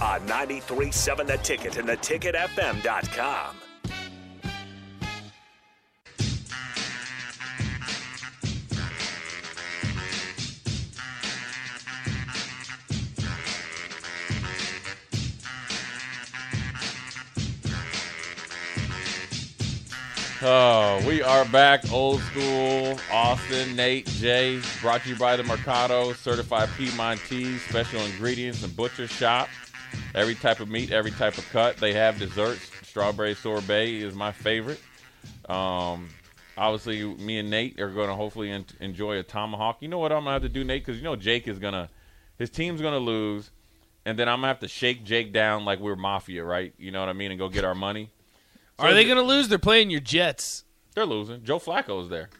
On 93.7 The Ticket and theticketfm.com. Oh, we are back. Old school. Austin, Nate, Jay. Brought to you by the Mercado Certified Piedmontese. Special ingredients and butcher shop. Every type of meat, every type of cut. They have desserts. Strawberry sorbet is my favorite. Um, obviously, me and Nate are going to hopefully en- enjoy a tomahawk. You know what I'm going to have to do, Nate? Because you know Jake is going to, his team's going to lose. And then I'm going to have to shake Jake down like we're mafia, right? You know what I mean? And go get our money. Are they going to lose? They're playing your Jets. They're losing. Joe Flacco's there.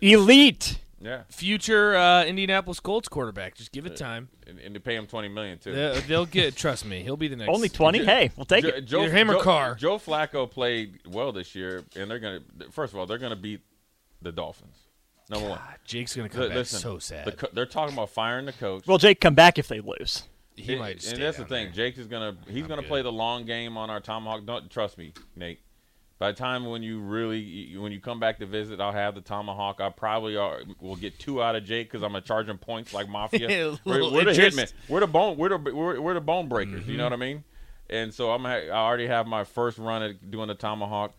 Elite. Yeah. Future uh, Indianapolis Colts quarterback. Just give it time. And, and they pay him twenty million too. They'll, they'll get. Trust me, he'll be the next. Only 20? Hey, we'll take Jo- it. Joe, Either him or Joe- Carr. Joe Flacco played well this year, and they're gonna. First of all, they're gonna beat the Dolphins. Number one. Jake's going to come Li- back listen, so sad. the co- they're talking about firing the coach. Well, Jake come back if they lose? he And- might. Stay and that's the thing. there. Jake is gonna. He's I'm gonna good. play the long game on our tomahawk. Don't trust me, Nate. By the time when you really when you come back to visit, I'll have the tomahawk. I probably are, will get two out of Jake because I'm gonna charge him points like mafia. A we're, we're the hitmen. We're the bone. We're the we're, we're the bone breakers. Mm-hmm. You know what I mean? And so I'm ha- I already have my first run at doing the tomahawk,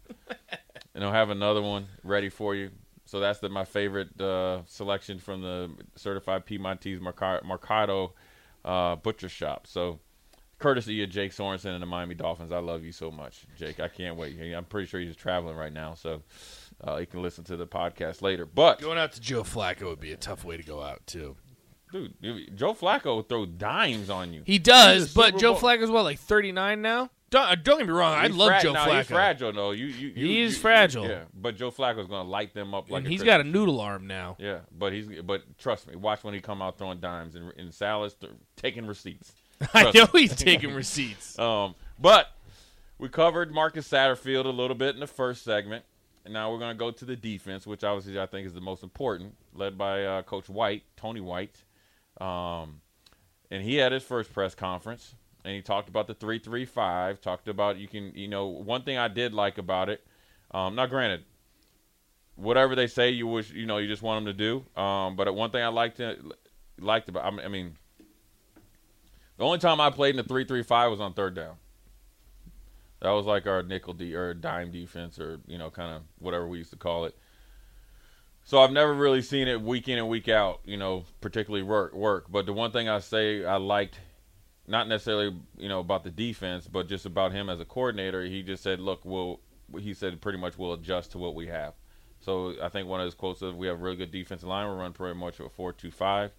and I'll have another one ready for you. So that's the, my favorite uh, selection from the certified Piedmontese Merca- Mercado uh, butcher shop. So courtesy of Jake Sorensen and the Miami Dolphins. I love you so much, Jake. I can't wait. I'm pretty sure he's traveling right now, so uh, you can listen to the podcast later. But Going out to Joe Flacco would be a tough way to go out too. dude, Joe Flacco will throw dimes on you. He does, but Joe Flacco's what, like 39 now? Don't, uh, don't get me wrong. I love fra- Joe no, Flacco. He's fragile, though. You, you, you, He is you- fragile. Yeah, but Joe Flacco's going to light them up like and a he's got a noodle arm now. Yeah, but he's but trust me, watch when he come out throwing dimes and, and Sal's th- taking receipts. I know he's taking receipts. Um, but we covered Marcus Satterfield a little bit in the first segment, and now we're going to go to the defense, which obviously I think is the most important, led by uh, Coach White, Tony White. Um, and he had his first press conference, and he talked about the three three five. Talked about you can, you know, one thing I did like about it. Um, now, granted, whatever they say, you wish, you know, you just want them to do. Um, but one thing I liked liked about, I mean, the only time I played in the three three five was on third down. That was like our nickel D or dime defense, or you know, kind of whatever we used to call it. So I've never really seen it week in and week out, you know, particularly work work. But the one thing I say I liked, not necessarily you know about the defense, but just about him as a coordinator, he just said, "Look, we'll," he said, pretty much we'll adjust to what we have. So I think one of his quotes is, "We have a really good defensive line. We run pretty much a four-two-five.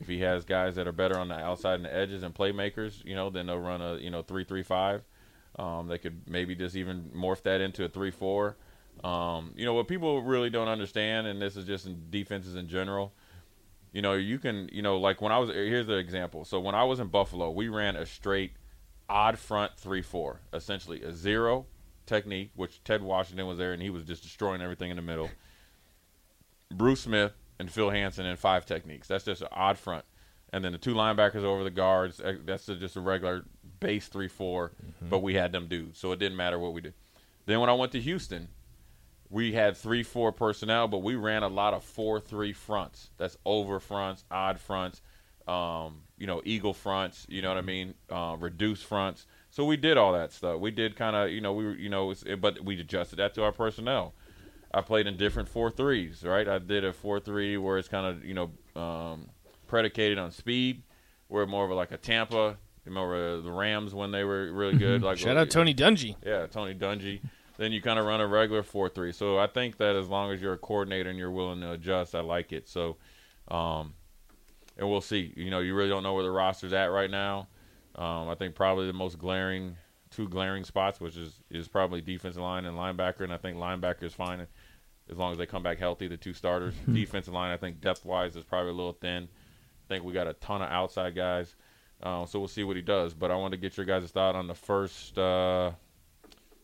If he has guys that are better on the outside and the edges and playmakers, you know, then they'll run a you know three-three-five. Um, they could maybe just even morph that into a three-four. Um, you know what people really don't understand, and this is just in defenses in general. You know, you can, you know, like when I was here's the example. So when I was in Buffalo, we ran a straight odd front three-four, essentially a zero technique, which Ted Washington was there and he was just destroying everything in the middle. Bruce Smith and Phil Hansen in five techniques. That's just an odd front. And then the two linebackers over the guards. eh, That's just a regular base 3 4, but we had them dudes. So it didn't matter what we did. Then when I went to Houston, we had 3 4 personnel, but we ran a lot of 4 3 fronts. That's over fronts, odd fronts, um, you know, eagle fronts, you know what I mean? Uh, reduced fronts. So we did all that stuff. We did kind of, you know, we were, you know, it's- but we adjusted that to our personnel. I played in different four threes, right? I did a four three where it's kind of you know um, predicated on speed, where more of a, like a Tampa, remember the Rams when they were really good. Like Shout out Tony Dungy. yeah, Tony Dungy. Then you kind of run a regular four three. So I think that as long as you're a coordinator and you're willing to adjust, I like it. So, um, and we'll see. You know, you really don't know where the roster's at right now. Um, I think probably the most glaring two glaring spots, which is is probably defensive line and linebacker, and I think linebacker is fine as long as they come back healthy. The two starters, defensive line, I think depth wise is probably a little thin. I think we got a ton of outside guys, uh, so we'll see what he does. But I want to get your guys' thought on the first, uh,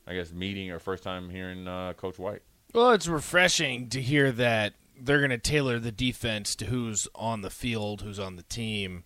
I guess, meeting or first time hearing uh, Coach White. Well, it's refreshing to hear that they're going to tailor the defense to who's on the field, who's on the team.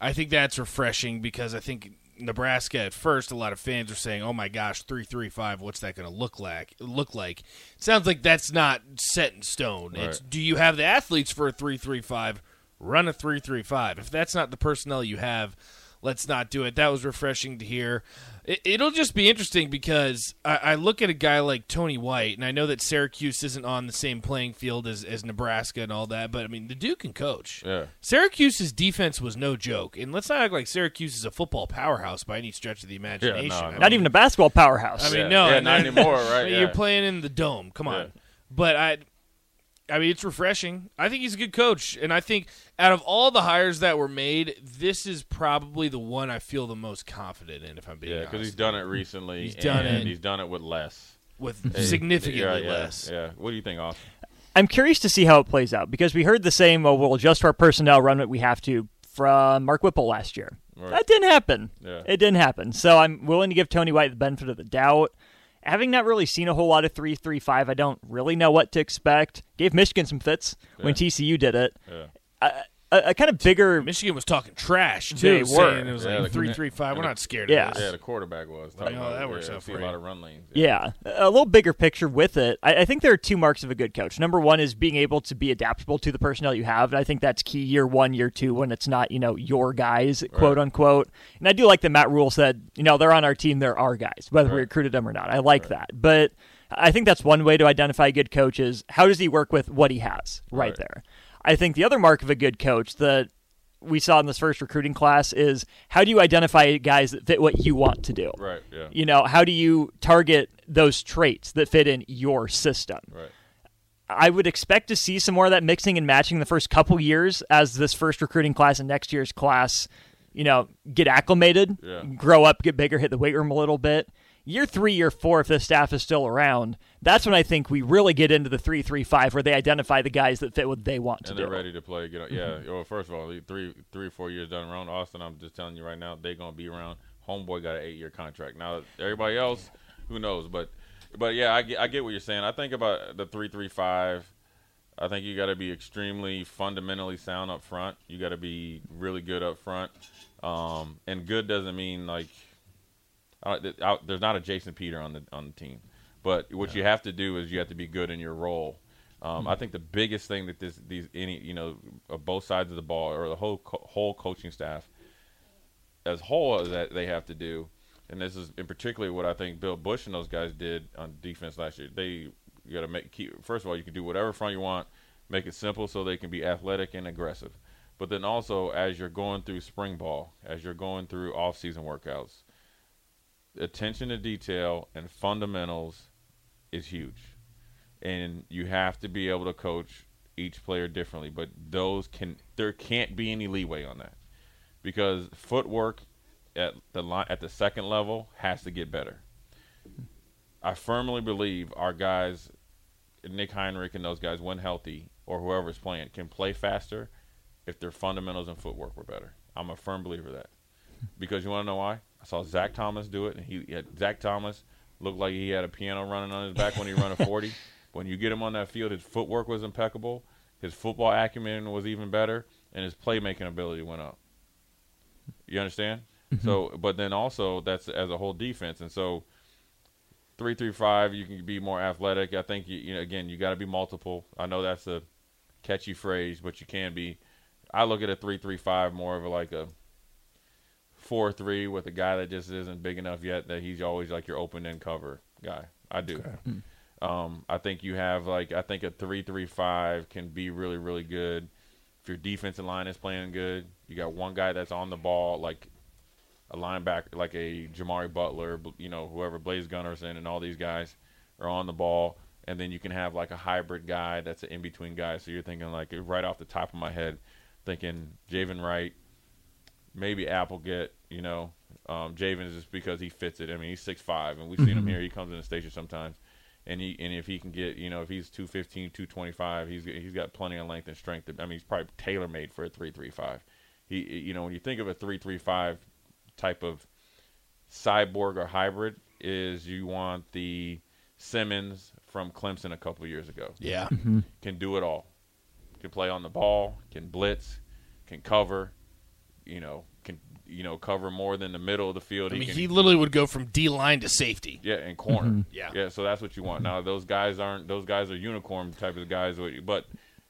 I think that's refreshing because I think Nebraska at first, a lot of fans are saying, "Oh my gosh, three three five. What's that going to look like?" Look like? It sounds like that's not set in stone. It's do you have the athletes for a three three five? Run a three three five. If that's not the personnel you have, let's not do it. That was refreshing to hear. It, it'll just be interesting because I, I look at a guy like Tony White, and I know that Syracuse isn't on the same playing field as, as Nebraska and all that, but I mean, the Duke can coach. Yeah. Syracuse's defense was no joke, and let's not act like Syracuse is a football powerhouse by any stretch of the imagination. no, I no. mean- Not even a basketball powerhouse. I mean, Yeah. no, Yeah, not anymore, right? You're playing in the dome. Come on. Yeah. But I, I mean, it's refreshing. I think he's a good coach, and I think out of all the hires that were made, this is probably the one I feel the most confident in. If I'm being Yeah, because he's done it recently. He's done and it. He's done it with less. with significantly yeah, yeah, less. Yeah. What do you think, Austin? I'm curious to see how it plays out because we heard the same, oh, we'll adjust our personnel, run what we have to from Mark Whipple last year. Right. That didn't happen. Yeah. It didn't happen. So I'm willing to give Tony White the benefit of the doubt. Having not really seen a whole lot of 3 3 5, I don't really know what to expect. Gave Michigan some fits when TCU did it. Yeah. A, a, a kind of bigger. Michigan was talking trash too, They were. saying it was Yeah, like the- three three five. We're not scared Yeah. of this. Yeah, the quarterback was. I know, oh, that works yeah, out see for a lot of run lanes. Yeah, a little bigger picture with it. I, I think there are two marks of a good coach. Number one is being able to be adaptable to the personnel you have. And I think that's key year one, year two, when it's not, you know, your guys, quote unquote. And I do like that Matt Rhule said, you know, they're on our team, they're our guys, whether we recruited them or not. I like that. But I think that's one way to identify good coaches. how does he work with what he has right, Right. there. I think the other mark of a good coach that we saw in this first recruiting class is how do you identify guys that fit what you want to do? Right. Yeah. you know how do you target those traits that fit in your system Right. i would expect to see some more of that mixing and matching the first couple years as this first recruiting class and next year's class you know get acclimated Yeah. grow up get bigger hit the weight room a little bit year three year four if the staff is still around that's when i think we really get into the three three five where they identify the guys that fit what they want to And do they're ready to play. Get yeah. Well, first of all, the three, three, or four years down the road, Austin. I'm just telling you right now, they're gonna be around. Homeboy got an eight-year contract. Now, everybody else, who knows? But, but yeah, I get, I get what you're saying. I think about the three-three-five. I think you got to be extremely fundamentally sound up front. You got to be really good up front. Um, and good doesn't mean like I, I, there's not a Jason Peter on the on the team, but what you have to do is you have to be good in your role. Um, I think the biggest thing that this these any you know of both sides of the ball or the whole co- whole coaching staff as whole as that they have to do, and this is in particularly what I think Bill Busch and those guys did on defense last year. They you got to make keep first of all you can do whatever front you want, make it simple so they can be athletic and aggressive. But then also as you're going through spring ball, as you're going through off season workouts, attention to detail and fundamentals is huge. And you have to be able to coach each player differently, but those can there can't be any leeway on that. Because footwork at the line at the second level has to get better. I firmly believe our guys Nick Henrich and those guys when healthy or whoever's playing can play faster if their fundamentals and footwork were better. I'm a firm believer that. Because you want to know why? I saw Zach Thomas do it, and he had, Zach Thomas looked like he had a piano running on his back when he ran a 40. When you get him on that field, his footwork was impeccable, his football acumen was even better, and his playmaking ability went up. You understand? Mm-hmm. So, but then also that's as a whole defense, and so three three five, you can be more athletic. I think you, you know again you got to be multiple. I know that's a catchy phrase, but you can be. I look at a three three five more of a, like a four three with a guy that just isn't big enough yet that he's always like your open end cover guy. I do. Um, I think you have like I think a three three five can be really really good if your defensive line is playing good. You got one guy that's on the ball like a linebacker like a Jimari Butler, you know whoever Blaise Gunnerson and all these guys are on the ball, and then you can have like a hybrid guy that's an in between guy. So you're thinking like right off the top of my head, thinking Javin Wright, maybe Applegate, you know, um, Javin is just because he fits it. I mean, he's six five, and we've seen him here. He comes in the station sometimes, and he and if he can get, you know, if he's 215, 225, he's he's got plenty of length and strength. I mean, he's probably tailor made for a three three five. He, you know, when you think of a three three five type of cyborg or hybrid, is you want the Simmons from Clemson a couple years ago. Yeah. Can do it all. Can play on the ball. Can blitz. Can cover. You know. Can you know cover more than the middle of the field. I mean, can, he literally would go from D line to safety. yeah, and corner. Yeah. yeah. So that's what you want. Now those guys aren't. Those guys are unicorn type of guys, but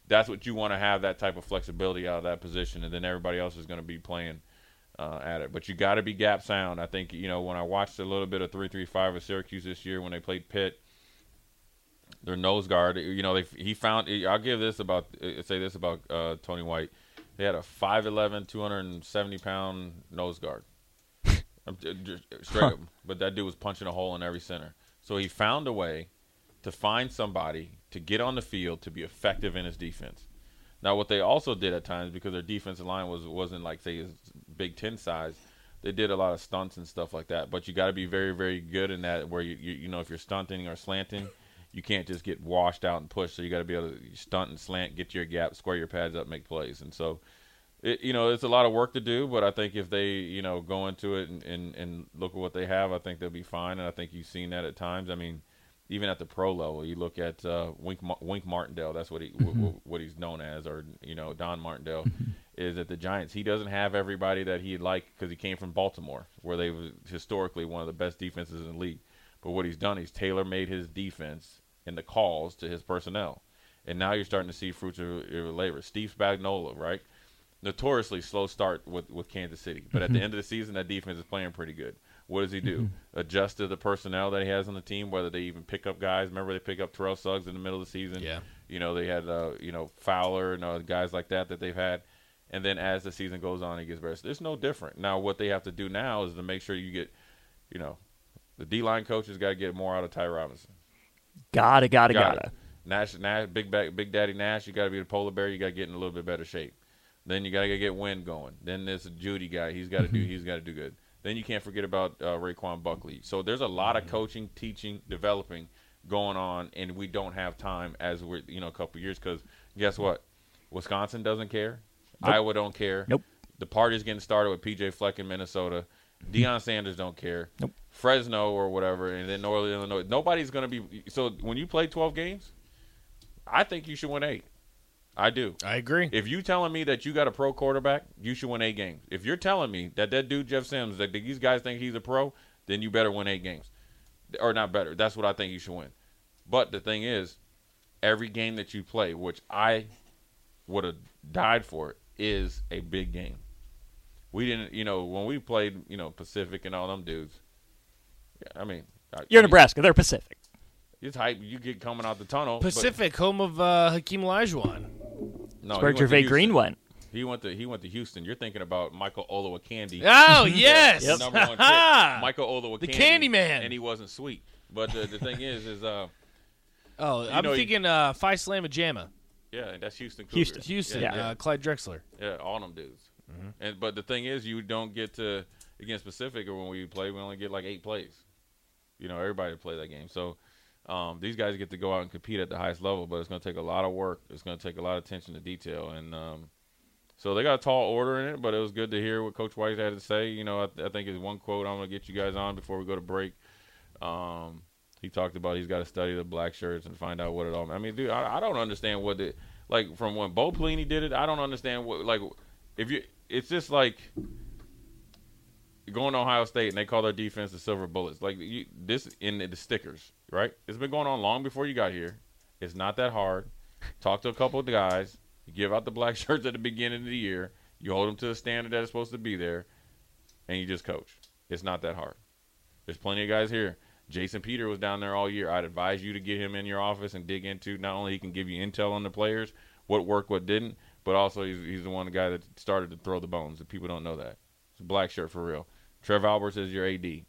that's what you want to have that type of flexibility out of that position, and then everybody else is going to be playing uh, at it. But you got to be gap sound. I think you know when I watched a little bit of three three five of Syracuse this year when they played Pitt, their nose guard. You know, they he found. I'll give this about uh, say this about uh, Tony White. He had a 5'11", 270 pound nose guard. I'm j- j- straight up. But that dude was punching a hole in every center. So he found a way to find somebody to get on the field to be effective in his defense. Now, what they also did at times, because their defensive line was wasn't like say his Big Ten size, they did a lot of stunts and stuff like that. But you got to be very, very good in that. Where you, you you know if you're stunting or slanting, you can't just get washed out and pushed. So you got to be able to stunt and slant, get your gap, square your pads up, make plays. And so, it, you know, it's a lot of work to do. But I think if they you know go into it and, and and look at what they have, I think they'll be fine. And I think you've seen that at times. I mean even at the pro level, you look at uh, Wink Wink Martindale. That's what he w- w- what he's known as, or you know Don Martindale, is at the Giants. He doesn't have everybody that he'd like because he came from Baltimore, where they was historically one of the best defenses in the league. But what he's done, he's tailor made his defense and the calls to his personnel, and now you're starting to see fruits of your labor. Steve Spagnuolo, right? Notoriously slow start with with Kansas City, but at the end of the season, that defense is playing pretty good. What does he do? Adjust to the personnel that he has on the team, whether they even pick up guys. Remember, they pick up Terrell Suggs in the middle of the season. Yeah. You know, they had, uh, you know, Fowler and uh, guys like that that they've had. And then as the season goes on, it gets better. So it's no different. Now, what they have to do now is to make sure you get, you know, the D line coaches got to get more out of Ty Robinson. Gotta, gotta, Got gotta. it. Nash, Nash, Big Big Daddy Nash, you got to be the polar bear. You got to get in a little bit better shape. Then you got to get wind going. Then there's a Judy guy. He's got to do. He's got to do good. Then you can't forget about uh, Ru'Quan Buckley. So there's a lot of coaching, teaching, developing going on, and we don't have time as we're you know a couple years because guess what? Wisconsin doesn't care. Iowa don't care. Nope. The party's getting started with PJ Fleck in Minnesota. Deion Sanders don't care. Nope. Fresno or whatever, and then Northern Illinois. Nobody's going to be. So when you play 12 games, I think you should win eight. I do. I agree. If you telling me that you got a pro quarterback, you should win eight games. If you're telling me that that dude Jeff Sims, that these guys think he's a pro, then you better win eight games, or not better. That's what I think you should win. But the thing is, every game that you play, which I would have died for, is a big game. We didn't, you know, when we played, you know, Pacific and all them dudes. Yeah, I mean, You're I mean, Nebraska. They're Pacific. It's hype. You get coming out the tunnel. but- Pacific, home of uh, Hakeem Olajuwon. No, That's he where went to Gervais Green went. He went to he went to Houston. You're thinking about Michael Olowokandi. Oh yes, the number one pick, Michael Olowokandi. The Candy Man. and he wasn't sweet. But the, the thing is, is uh, Oh, I'm know he- thinking uh, Phi Slamma Jamma. yeah, and that's Houston. Cougars. Houston. Houston, yeah, Yeah. Uh, Clyde Drexler. yeah, all them dudes. And but the thing is, you don't get to against Pacific or when we play, we only get like eight plays. You know, everybody play that game. So um, these guys get to go out and compete at the highest level, but it's going to take a lot of work. It's going to take a lot of attention to detail, and um, so they got a tall order in it. But it was good to hear what Coach White had to say. You know, I, I think is one quote I'm going to get you guys on before we go to break. Um, he talked about he's got to study the black shirts and find out what it all. I mean, dude, I, I don't understand what the like from when Bo Pelini did it. I don't understand what like if you. It's just like going to Ohio State and they call their defense the Silver Bullets. Like you, this in the, stickers, right? It's been going on long before you got here. It's not that hard. Talk to a couple of guys. You give out the black shirts at the beginning of the year. You hold them to the standard that is supposed to be there, and you just coach. It's not that hard. There's plenty of guys here. Jason Peter was down there all year. I'd advise you to get him in your office and dig into. Not only he can give you intel on the players, what worked, what didn't, but also he's, he's the one guy that started to throw the bones. And people don't know that. It's a black shirt for real. Trev Alberts is your AD.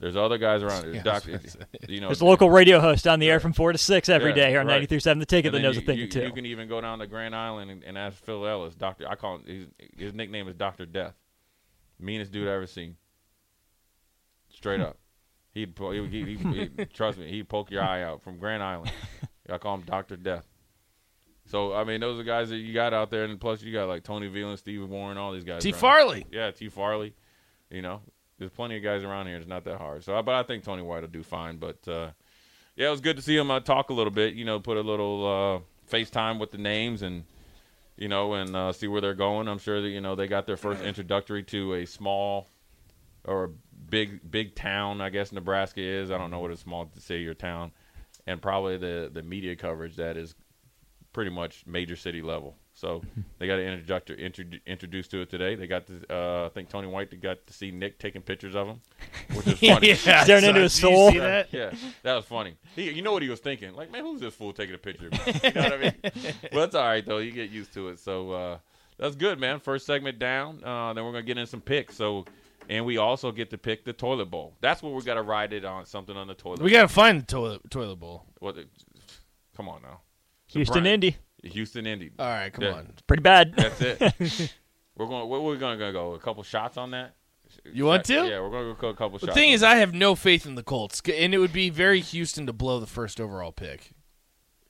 There's other guys around there. Yeah, Doc, I was gonna you know, There's a local radio host on the air from 4 to 6 every Yeah, day here on right. 93.7 The Ticket that then knows you, a thing you, or two. You can even go down to Grand Island and, and ask Phil Ellis. Doctor, I call him. His, his nickname is Doctor Death. Meanest dude I ever seen. Straight up. He'd, po- he, he, he, he, trust me, he'd poke your eye out from Grand Island. I call him Doctor Death. So I mean, those are guys that you got out there, and plus you got like Tony Veland, Steve Warren, all these guys. T. around. Farley. Yeah, T. Farley. You know, there's plenty of guys around here. It's not that hard. So, but I think Tony White will do fine. But uh, yeah, it was good to see him uh, talk a little bit. You know, put a little uh, FaceTime with the names and you know, and uh, see where they're going. I'm sure that you know they got their first introductory to a small or a big big town. I guess Nebraska is. I don't know what a small city or town, and probably the the media coverage that is pretty much major city level. So they got an introductor intro- introduced to it today. They got to, uh, I think Tony White got to see Nick taking pictures of him, which is funny. yeah, Staring into saw- his did you soul. see that? Yeah, that was funny. He, you know what he was thinking? Like, man, who's this fool taking a picture of me? You know what I mean? Well, it's all right though. You get used to it. So uh, that's good, man. First segment down. Uh, then we're gonna get in some picks. So, and we also get to pick the toilet bowl. That's what we got to ride it on. Something on the toilet. We got to find the toilet toilet bowl. What? the- Come on now. Houston, Brian- Indy. Houston, Indy. All right, come Yeah. on. Pretty bad. That's it. we're going. What we're going to go? A couple shots on that. You want to? Yeah, we're going to go a couple The shots. The thing on is, I have no faith in the Colts, and it would be very Houston to blow the first overall pick.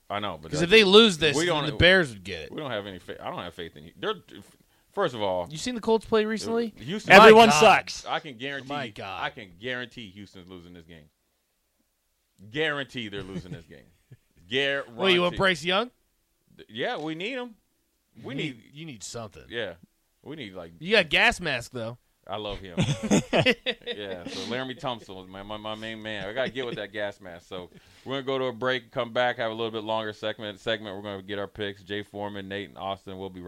I know, but Because if they lose this, We then don't- the Bears would get it. we don't have any faith. I don't have faith in you. They're first of all, You seen the Colts play recently? Uh, Houston. Everyone God. sucks. I can guarantee. My God. I can guarantee Houston's losing this game. Guarantee they're losing this game. Guarantee. Well, you want Bryce Young? Yeah, we need him. We You need. you need something. Yeah, we need like. You got gas mask though. I love him. yeah. So Laramie Thompson was my, my my main man. I gotta get with that gas mask. So we're gonna go to a break, come back, have a little bit longer segment. Segment. We're gonna get our picks. Jay Foreman, Nate, and Austin. We'll be. right